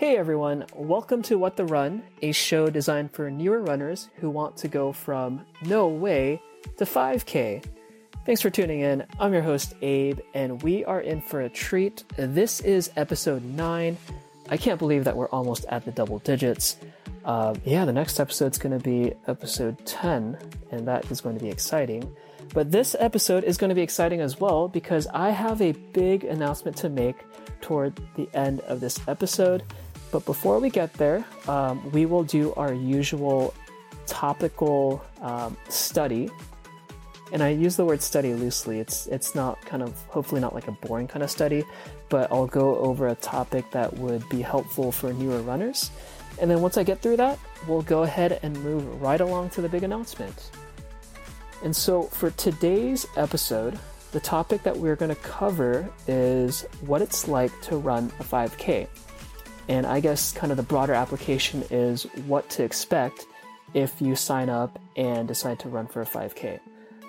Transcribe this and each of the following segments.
Hey everyone, welcome to What the Run, a show designed for newer runners who want to go from no way to 5K. Thanks for tuning in. I'm your host, Abe, and we are in for a treat. This is episode 9. I can't believe that we're almost at the double digits. Uh, yeah, the next episode's going to be episode 10, and that is going to be exciting. But this episode is going to be exciting as well because I have a big announcement to make toward the end of this episode. But before we get there, um, we will do our usual topical um, study. And I use the word study loosely. It's it's not kind of hopefully not like a boring kind of study, but I'll go over a topic that would be helpful for newer runners. And then once I get through that, we'll go ahead and move right along to the big announcement. And so for today's episode, the topic that we're going to cover is what it's like to run a 5K. And I guess kind of the broader application is what to expect if you sign up and decide to run for a 5K.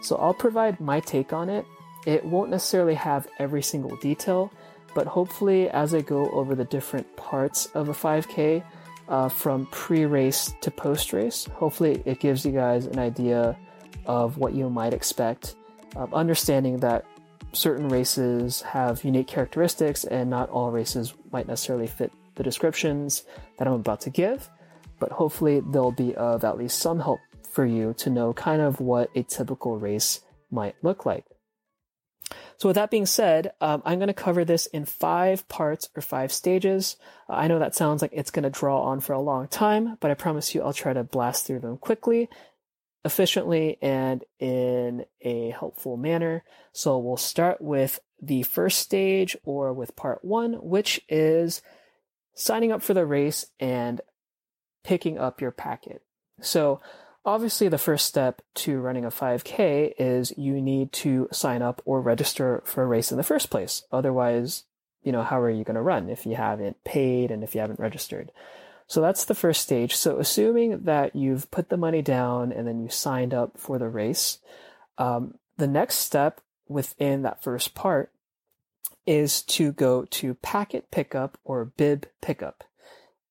So I'll provide my take on it. It won't necessarily have every single detail, but hopefully, as I go over the different parts of a 5K, uh, from pre race to post race, hopefully it gives you guys an idea of what you might expect, um, understanding that certain races have unique characteristics and not all races might necessarily fit the descriptions that I'm about to give, but hopefully they'll be of at least some help for you to know kind of what a typical race might look like. So with that being said, um, I'm going to cover this in five parts or five stages. I know that sounds like it's going to draw on for a long time, but I promise you I'll try to blast through them quickly, efficiently, and in a helpful manner. So we'll start with the first stage or with part one, which is signing up for the race and picking up your packet. So obviously the first step to running a 5k is you need to sign up or register for a race in the first place. Otherwise, you know, how are you going to run if you haven't paid and if you haven't registered? So that's the first stage. So assuming that you've put the money down and then you signed up for the race, um, the next step within that first part is to go to packet pickup or bib pickup.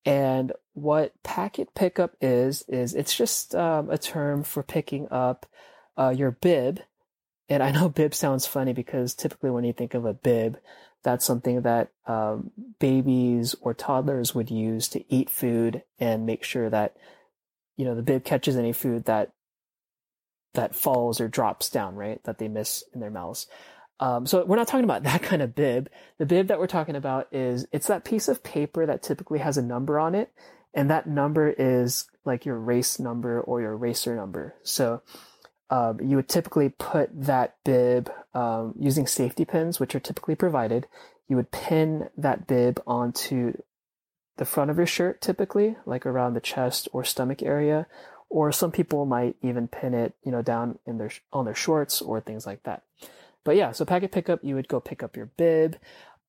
And what packet pickup is, is it's just um, a term for picking up uh, your bib. And I know bib sounds funny because typically when you think of a bib, that's something that um, babies or toddlers would use to eat food and make sure that, you know, the bib catches any food that that falls or drops down, right? That they miss in their mouths. Um, so we're not talking about that kind of bib. The bib that we're talking about is it's that piece of paper that typically has a number on it, and that number is like your race number or your racer number. So um, you would typically put that bib um, using safety pins, which are typically provided. You would pin that bib onto the front of your shirt, typically, like around the chest or stomach area, or some people might even pin it, you know, down in their on their shorts or things like that. But yeah, so packet pickup, you would go pick up your bib.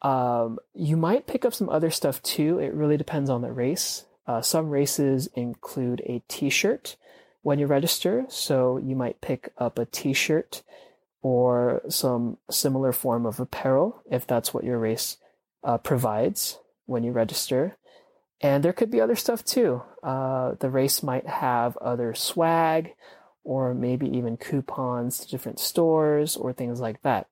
Um, you might pick up some other stuff too. It really depends on the race. Uh, some races include a t-shirt when you register. So you might pick up a t-shirt or some similar form of apparel if that's what your race uh, provides when you register. And there could be other stuff too. Uh, the race might have other swag or maybe even coupons to different stores or things like that.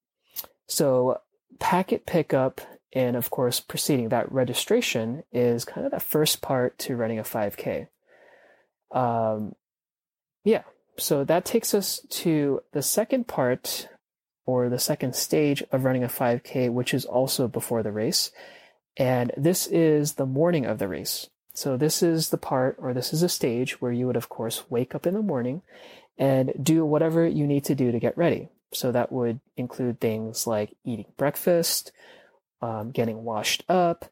So packet pickup and of course proceeding that registration is kind of the first part to running a 5k. Um, yeah, so that takes us to the second part or the second stage of running a 5k, which is also before the race. And this is the morning of the race. So this is the part or this is a stage where you would of course wake up in the morning and do whatever you need to do to get ready. So that would include things like eating breakfast, um, getting washed up,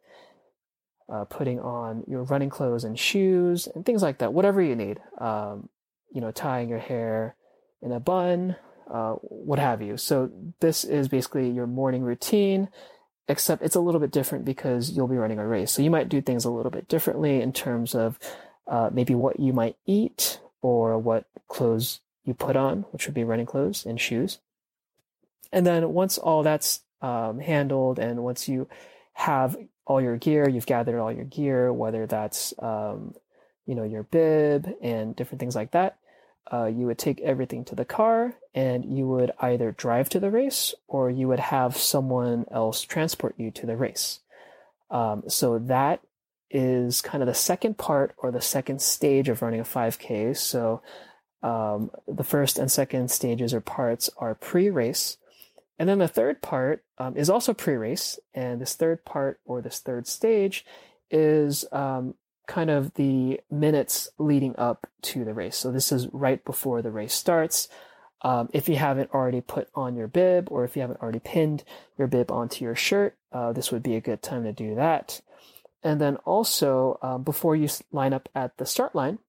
uh, putting on your running clothes and shoes, and things like that. Whatever you need. Um, you know, tying your hair in a bun, uh, what have you. So this is basically your morning routine, except it's a little bit different because you'll be running a race. So you might do things a little bit differently in terms of uh, maybe what you might eat or what clothes you put on, which would be running clothes and shoes. And then once all that's um, handled and once you have all your gear, you've gathered all your gear, whether that's um, you know your bib and different things like that. Uh, you would take everything to the car and you would either drive to the race or you would have someone else transport you to the race. Um, so that is kind of the second part or the second stage of running a 5K. So um, the first and second stages or parts are pre race. And then the third part um, is also pre race. And this third part or this third stage is um, kind of the minutes leading up to the race. So this is right before the race starts. Um, if you haven't already put on your bib or if you haven't already pinned your bib onto your shirt, uh, this would be a good time to do that. And then also, um, before you line up at the start line,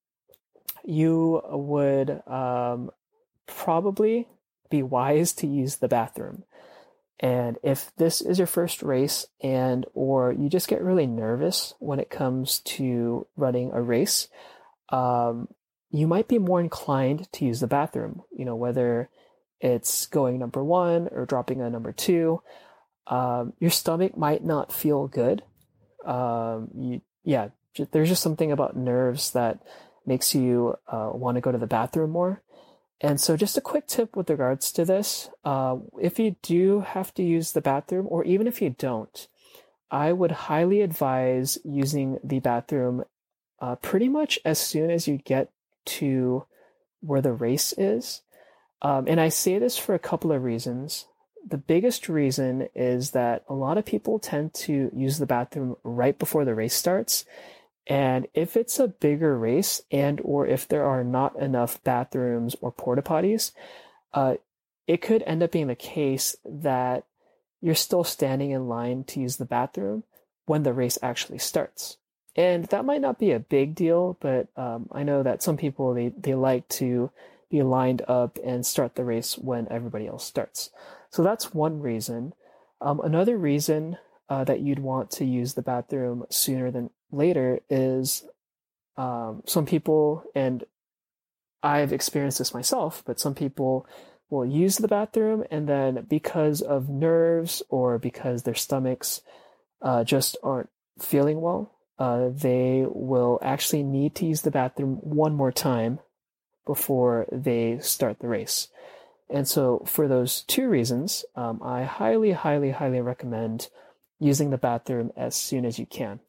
you would um, probably be wise to use the bathroom. And if this is your first race and or you just get really nervous when it comes to running a race, um, you might be more inclined to use the bathroom, you know, whether it's going number one or dropping a number two. Um, your stomach might not feel good. Um, you, yeah, there's just something about nerves that makes you uh, want to go to the bathroom more. And so, just a quick tip with regards to this uh, if you do have to use the bathroom, or even if you don't, I would highly advise using the bathroom uh, pretty much as soon as you get to where the race is. Um, and I say this for a couple of reasons. The biggest reason is that a lot of people tend to use the bathroom right before the race starts. And if it's a bigger race and or if there are not enough bathrooms or porta potties, uh, it could end up being the case that you're still standing in line to use the bathroom when the race actually starts. And that might not be a big deal, but um, I know that some people they, they like to be lined up and start the race when everybody else starts. So that's one reason. Um, another reason uh, that you'd want to use the bathroom sooner than later is um, some people, and I've experienced this myself, but some people will use the bathroom and then because of nerves or because their stomachs uh, just aren't feeling well, uh, they will actually need to use the bathroom one more time before they start the race. And so, for those two reasons, um, I highly, highly, highly recommend using the bathroom as soon as you can.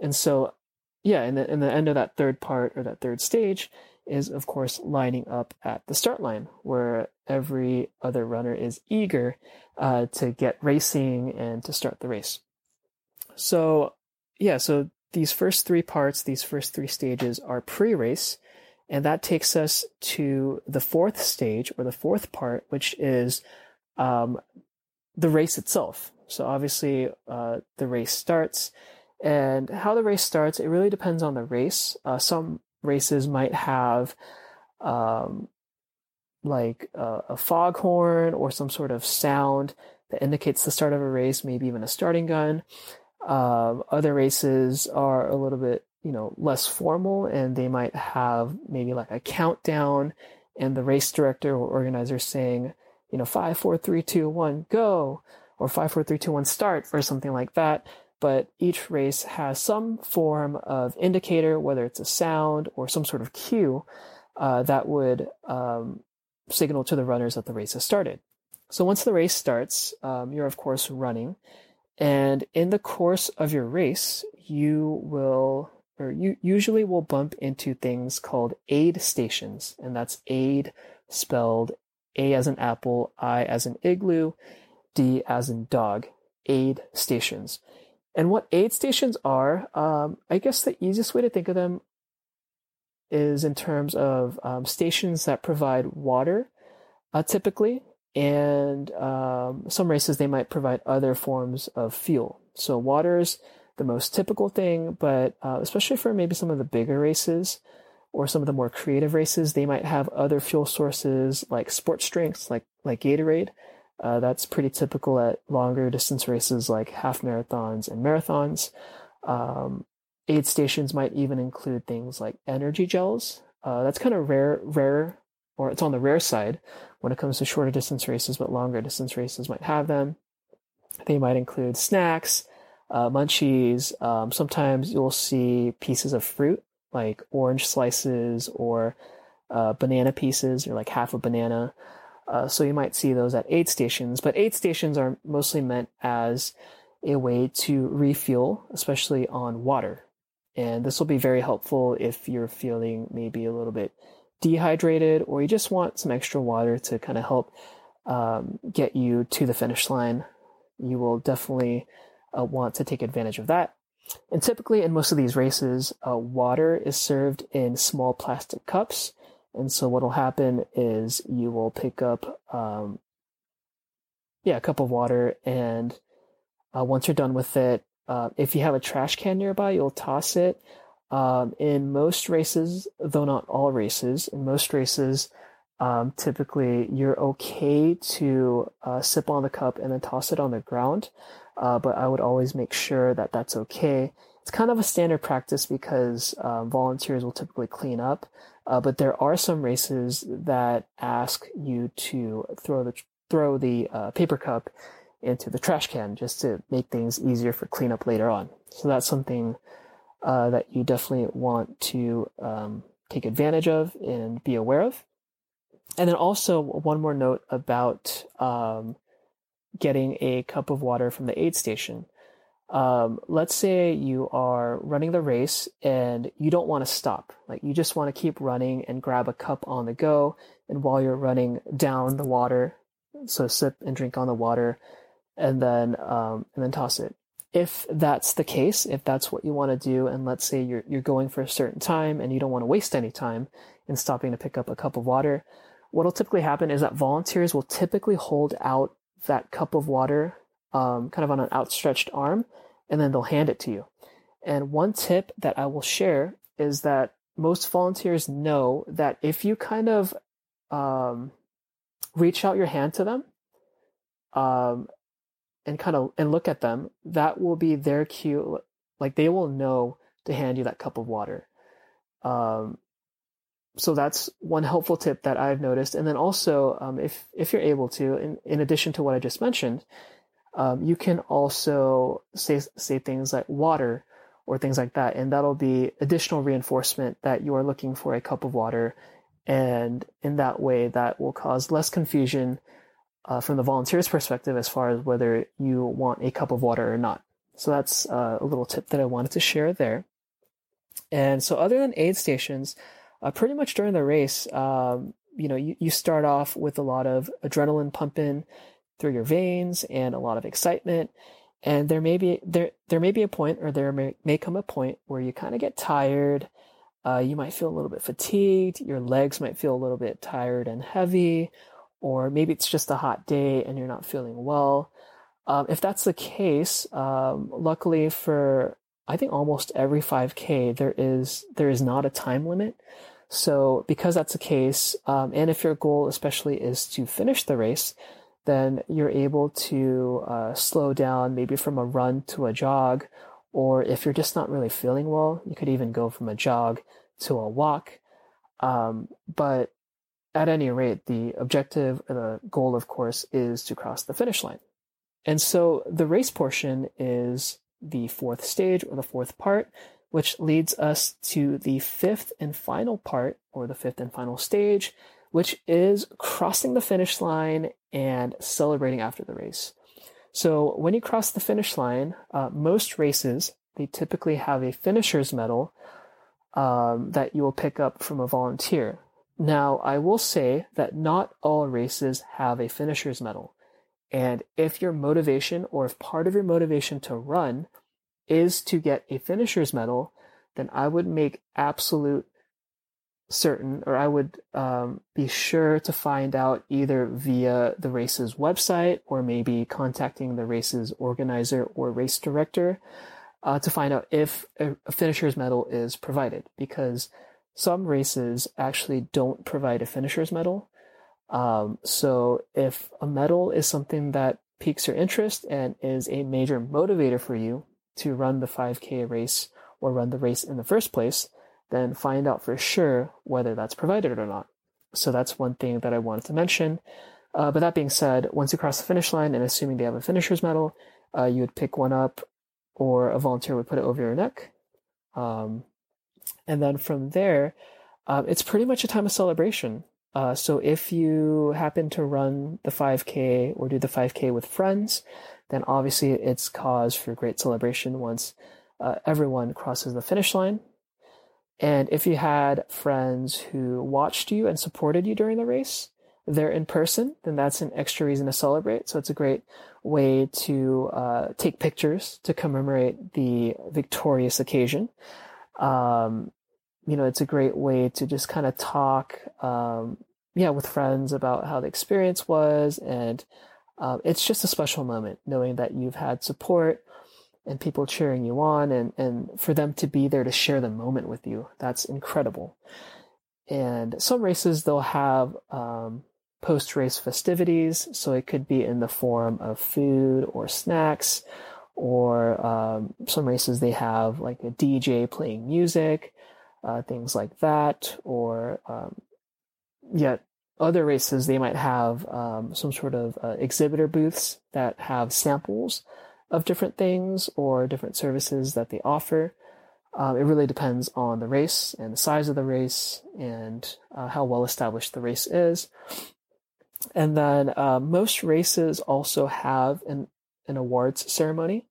And so, yeah, in the, in the end of that third part or that third stage is, of course, lining up at the start line where every other runner is eager uh, to get racing and to start the race. So, yeah, so these first three parts, these first three stages are pre race. And that takes us to the fourth stage or the fourth part, which is um, the race itself. So obviously, uh, the race starts, and how the race starts, it really depends on the race. Uh, some races might have um, like a, a foghorn or some sort of sound that indicates the start of a race, maybe even a starting gun. Uh, other races are a little bit, you know, less formal, and they might have maybe like a countdown, and the race director or organizer saying, you know, five, four, three, two, one, go or five, four, three, two, one, start, or something like that. But each race has some form of indicator, whether it's a sound or some sort of cue uh, that would um, signal to the runners that the race has started. So once the race starts, um, you're of course running, and in the course of your race, you will or you usually will bump into things called aid stations, and that's aid spelled A as an apple, I as an igloo, D as in dog, aid stations. And what aid stations are, um, I guess the easiest way to think of them is in terms of um, stations that provide water, uh, typically, and um, some races they might provide other forms of fuel. So waters the most typical thing, but uh, especially for maybe some of the bigger races or some of the more creative races, they might have other fuel sources like sports drinks, like like Gatorade, uh, that's pretty typical at longer distance races like half marathons and marathons. Um, aid stations might even include things like energy gels. Uh, that's kind of rare, rare, or it's on the rare side when it comes to shorter distance races, but longer distance races might have them. They might include snacks, uh, munchies. Um, sometimes you'll see pieces of fruit like orange slices or uh, banana pieces or like half a banana. Uh, so you might see those at aid stations, but aid stations are mostly meant as a way to refuel, especially on water. And this will be very helpful if you're feeling maybe a little bit dehydrated or you just want some extra water to kind of help um, get you to the finish line. You will definitely uh, want to take advantage of that. And typically, in most of these races, uh, water is served in small plastic cups. And so, what will happen is you will pick up, um, yeah, a cup of water, and uh, once you're done with it, uh, if you have a trash can nearby, you'll toss it. Um, in most races, though not all races, in most races, um, typically you're okay to uh, sip on the cup and then toss it on the ground. Uh, but I would always make sure that that's okay. It's kind of a standard practice because um, volunteers will typically clean up. Uh, but there are some races that ask you to throw the throw the uh, paper cup into the trash can just to make things easier for cleanup later on. So that's something uh, that you definitely want to um, take advantage of and be aware of. And then also one more note about um, getting a cup of water from the aid station. Um, let's say you are running the race and you don't want to stop. Like you just want to keep running and grab a cup on the go. And while you're running down the water, so sip and drink on the water, and then um, and then toss it. If that's the case, if that's what you want to do, and let's say you're you're going for a certain time and you don't want to waste any time in stopping to pick up a cup of water, what'll typically happen is that volunteers will typically hold out that cup of water um, kind of on an outstretched arm, and then they'll hand it to you. And one tip that I will share is that most volunteers know that if you kind of um, reach out your hand to them um, and kind of and look at them, that will be their cue. Like they will know to hand you that cup of water. Um, so that's one helpful tip that I've noticed. And then also, um, if if you're able to, in, in addition to what I just mentioned, um, you can also say say things like water or things like that, and that'll be additional reinforcement that you are looking for a cup of water, and in that way, that will cause less confusion uh, from the volunteer's perspective as far as whether you want a cup of water or not. So that's uh, a little tip that I wanted to share there. And so, other than aid stations uh, pretty much during the race, um, you know, you, you start off with a lot of adrenaline pumping through your veins and a lot of excitement. And there may be there there may be a point, or there may, may come a point where you kind of get tired. Uh, you might feel a little bit fatigued. Your legs might feel a little bit tired and heavy, or maybe it's just a hot day and you're not feeling well. Um, if that's the case, um, luckily for I think almost every 5K there is there is not a time limit. So because that's the case, um, and if your goal especially is to finish the race, then you're able to uh, slow down maybe from a run to a jog, or if you're just not really feeling well, you could even go from a jog to a walk. Um, but at any rate, the objective, the goal, of course, is to cross the finish line. And so the race portion is the fourth stage or the fourth part, which leads us to the fifth and final part or the fifth and final stage, which is crossing the finish line and celebrating after the race. So when you cross the finish line, uh, most races, they typically have a finisher's medal um, that you will pick up from a volunteer. Now, I will say that not all races have a finisher's medal. And if your motivation or if part of your motivation to run is to get a finisher's medal, then I would make absolute certain, or I would um, be sure to find out either via the race's website or maybe contacting the race's organizer or race director uh, to find out if a, finisher's medal is provided. Because some races actually don't provide a finisher's medal. Um, so if a medal is something that piques your interest and is a major motivator for you, to run the 5K race or run the race in the first place, then find out for sure whether that's provided or not. So that's one thing that I wanted to mention. Uh, but that being said, once you cross the finish line and assuming they have a finisher's medal, uh, you would pick one up or a volunteer would put it over your neck. Um, and then from there, um, it's pretty much a time of celebration. Uh, so if you happen to run the 5K or do the 5K with friends, then obviously it's cause for great celebration once uh, everyone crosses the finish line. And if you had friends who watched you and supported you during the race, they're in person, then that's an extra reason to celebrate. So it's a great way to uh, take pictures to commemorate the victorious occasion. Um, you know, it's a great way to just kind of talk, um, yeah, with friends about how the experience was. And um, it's just a special moment knowing that you've had support and people cheering you on and, and for them to be there to share the moment with you. That's incredible. And some races, they'll have um, post race festivities. So it could be in the form of food or snacks, or um, some races they have like a DJ playing music uh, things like that, or um, yet other races they might have um, some sort of uh, exhibitor booths that have samples of different things or different services that they offer. Um, it really depends on the race and the size of the race and uh, how well established the race is. And then uh, most races also have an, an awards ceremony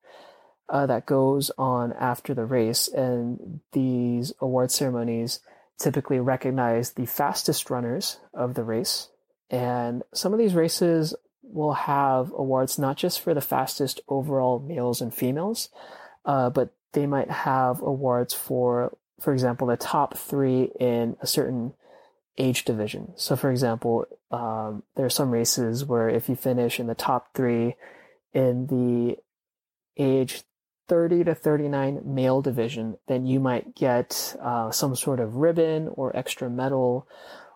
uh, that goes on after the race. And these award ceremonies typically recognize the fastest runners of the race. And some of these races will have awards not just for the fastest overall males and females, uh, but they might have awards for, for example, the top three in a certain age division. So, for example, um, there are some races where if you finish in the top three in the age 30 to 39 male division, then you might get uh, some sort of ribbon or extra medal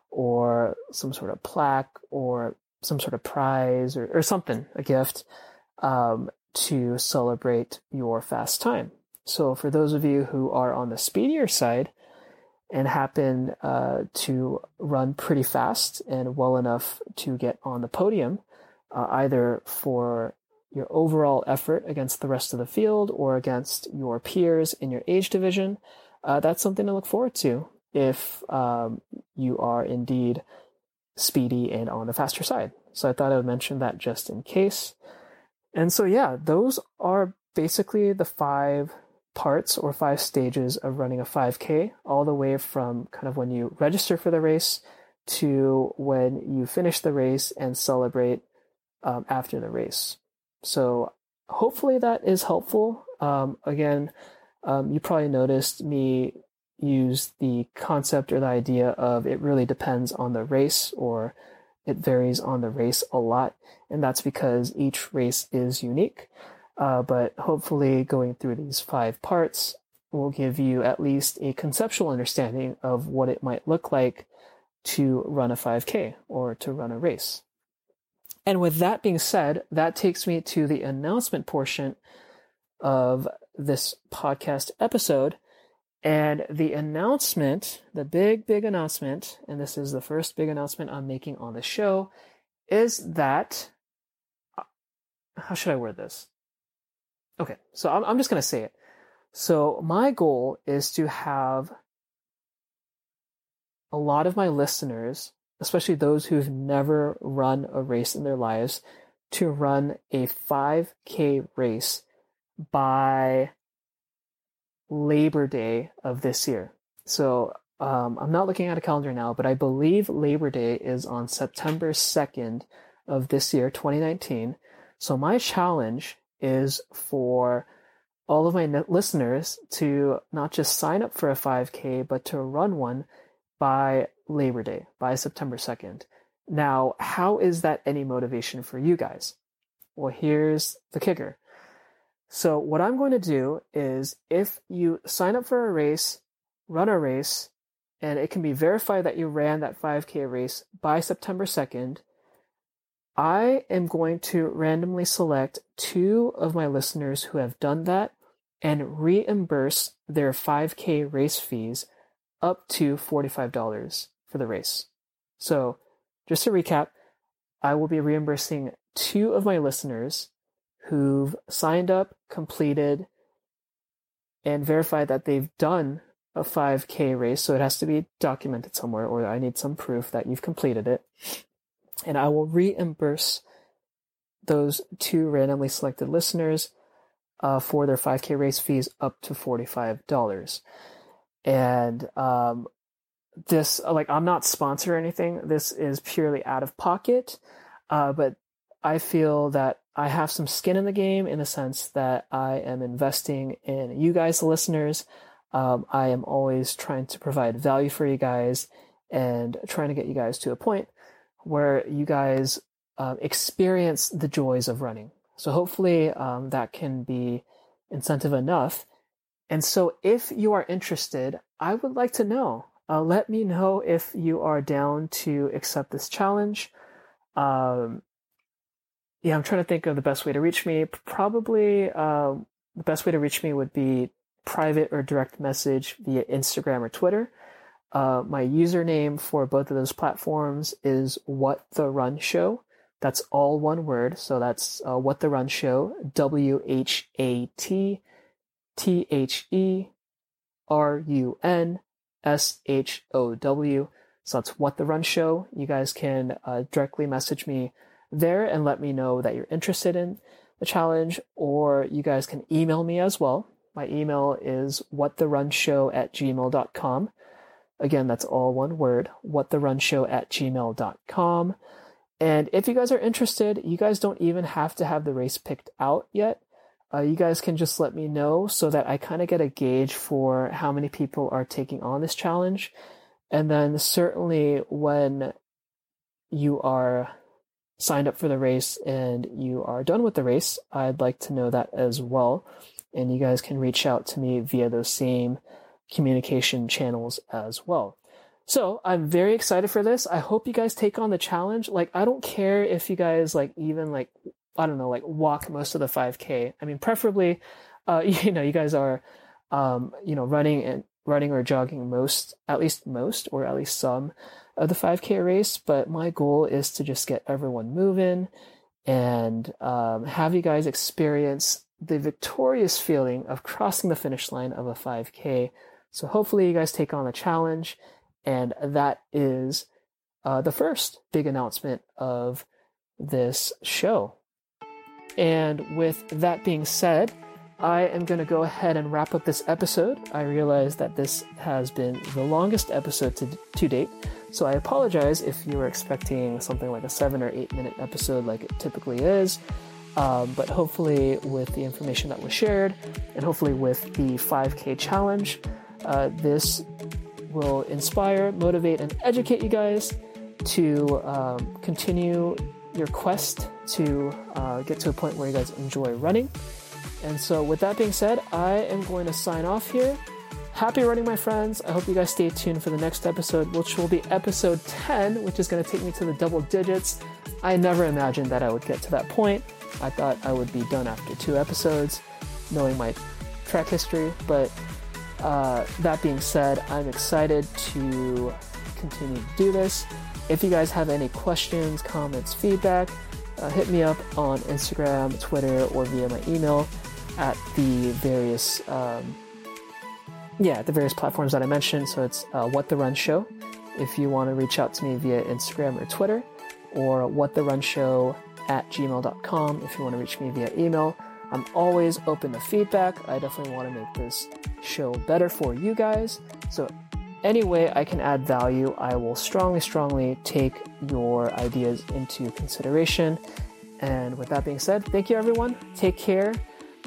or some sort of plaque or some sort of prize or, or something, a gift, um, to celebrate your fast time. So for those of you who are on the speedier side and happen uh, to run pretty fast and well enough to get on the podium, uh, either for your overall effort against the rest of the field or against your peers in your age division, uh, that's something to look forward to if um, you are indeed speedy and on the faster side. So I thought I would mention that just in case. And so, yeah, those are basically the five parts or five stages of running a 5K, all the way from kind of when you register for the race to when you finish the race and celebrate um, after the race. So hopefully that is helpful. Um, again, um, you probably noticed me use the concept or the idea of it really depends on the race or it varies on the race a lot. And that's because each race is unique. Uh, but hopefully going through these five parts will give you at least a conceptual understanding of what it might look like to run a 5K or to run a race. And with that being said, that takes me to the announcement portion of this podcast episode. And the announcement, the big, big announcement, and this is the first big announcement I'm making on the show, is that. Uh, how should I word this? Okay, so I'm, I'm just going to say it. So, my goal is to have a lot of my listeners especially those who've never run a race in their lives, to run a 5K race by Labor Day of this year. So um, I'm not looking at a calendar now, but I believe Labor Day is on September 2nd of this year, 2019. So my challenge is for all of my listeners to not just sign up for a 5K, but to run one by Labor Day, by September 2nd. Now, how is that any motivation for you guys? Well, here's the kicker. So, what I'm going to do is if you sign up for a race, run a race, and it can be verified that you ran that 5K race by September 2nd, I am going to randomly select two of my listeners who have done that and reimburse their 5K race fees up to $45 for the race. So, just to recap, I will be reimbursing two of my listeners who've signed up, completed, and verified that they've done a 5K race. So it has to be documented somewhere, or I need some proof that you've completed it. And I will reimburse those two randomly selected listeners uh, for their 5K race fees up to $45. And um, this, like, I'm not sponsored or anything. This is purely out of pocket. Uh, but I feel that I have some skin in the game in the sense that I am investing in you guys, the listeners. Um, I am always trying to provide value for you guys and trying to get you guys to a point where you guys uh, experience the joys of running. So hopefully um, that can be incentive enough. And so if you are interested, I would like to know. Uh, let me know if you are down to accept this challenge. Um, yeah, I'm trying to think of the best way to reach me. Probably uh, the best way to reach me would be private or direct message via Instagram or Twitter. Uh, my username for both of those platforms is What the Run Show. That's all one word. So that's uh, What the Run Show. W H A T T H E R U N S H O W. So that's What the Run Show. You guys can uh, directly message me there and let me know that you're interested in the challenge, or you guys can email me as well. My email is whattherunshow at gmail.com. Again, that's all one word, whattherunshow at gmail.com. And if you guys are interested, you guys don't even have to have the race picked out yet. Uh, you guys can just let me know so that I kind of get a gauge for how many people are taking on this challenge. And then certainly when you are signed up for the race and you are done with the race, I'd like to know that as well. And you guys can reach out to me via those same communication channels as well. So I'm very excited for this. I hope you guys take on the challenge. Like, I don't care if you guys like even like, I don't know, like walk most of the 5k. I mean, preferably, uh, you know, you guys are, um, you know, running and running or jogging most, at least most, or at least some of the 5K race, but my goal is to just get everyone moving and um, have you guys experience the victorious feeling of crossing the finish line of a 5K. So hopefully you guys take on the challenge, and that is uh, the first big announcement of this show. And with that being said, I am going to go ahead and wrap up this episode. I realize that this has been the longest episode to, to date. So I apologize if you were expecting something like a seven or eight minute episode like it typically is. Um, but hopefully, with the information that was shared, and hopefully with the 5K challenge, uh, this will inspire, motivate, and educate you guys to um, continue your quest to uh, get to a point where you guys enjoy running. And so, with that being said, I am going to sign off here. Happy running, my friends. I hope you guys stay tuned for the next episode, which will be episode 10, which is going to take me to the double digits. I never imagined that I would get to that point. I thought I would be done after two episodes, knowing my track history. But uh, that being said, I'm excited to continue to do this. If you guys have any questions, comments, feedback, uh, hit me up on Instagram, Twitter, or via my email at the various. Um, yeah, the various platforms that I mentioned. So it's uh, What the Run Show. If you want to reach out to me via Instagram or Twitter, or What the Run Show at gmail.com if you want to reach me via email. I'm always open to feedback. I definitely want to make this show better for you guys. So, any way I can add value, I will strongly, strongly take your ideas into consideration. And with that being said, thank you everyone. Take care.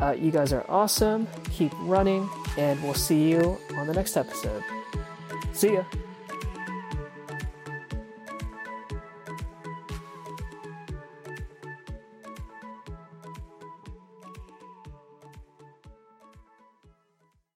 Uh, you guys are awesome. Keep running and we'll see you on the next episode. See ya.